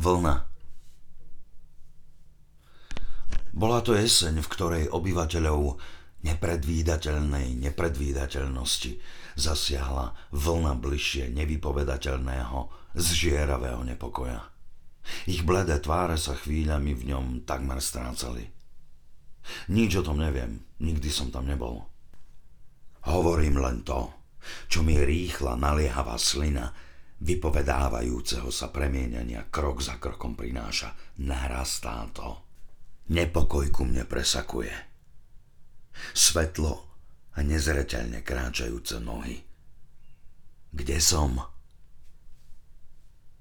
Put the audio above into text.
Vlna. Bola to jeseň, v ktorej obyvateľov nepredvídateľnej nepredvídateľnosti zasiahla vlna bližšie nevypovedateľného, zžieravého nepokoja. Ich bledé tváre sa chvíľami v ňom takmer strácali. Nič o tom neviem, nikdy som tam nebol. Hovorím len to, čo mi rýchla naliehavá slina vypovedávajúceho sa premienania krok za krokom prináša. Narastá to. Nepokoj ku mne presakuje. Svetlo a nezreteľne kráčajúce nohy. Kde som?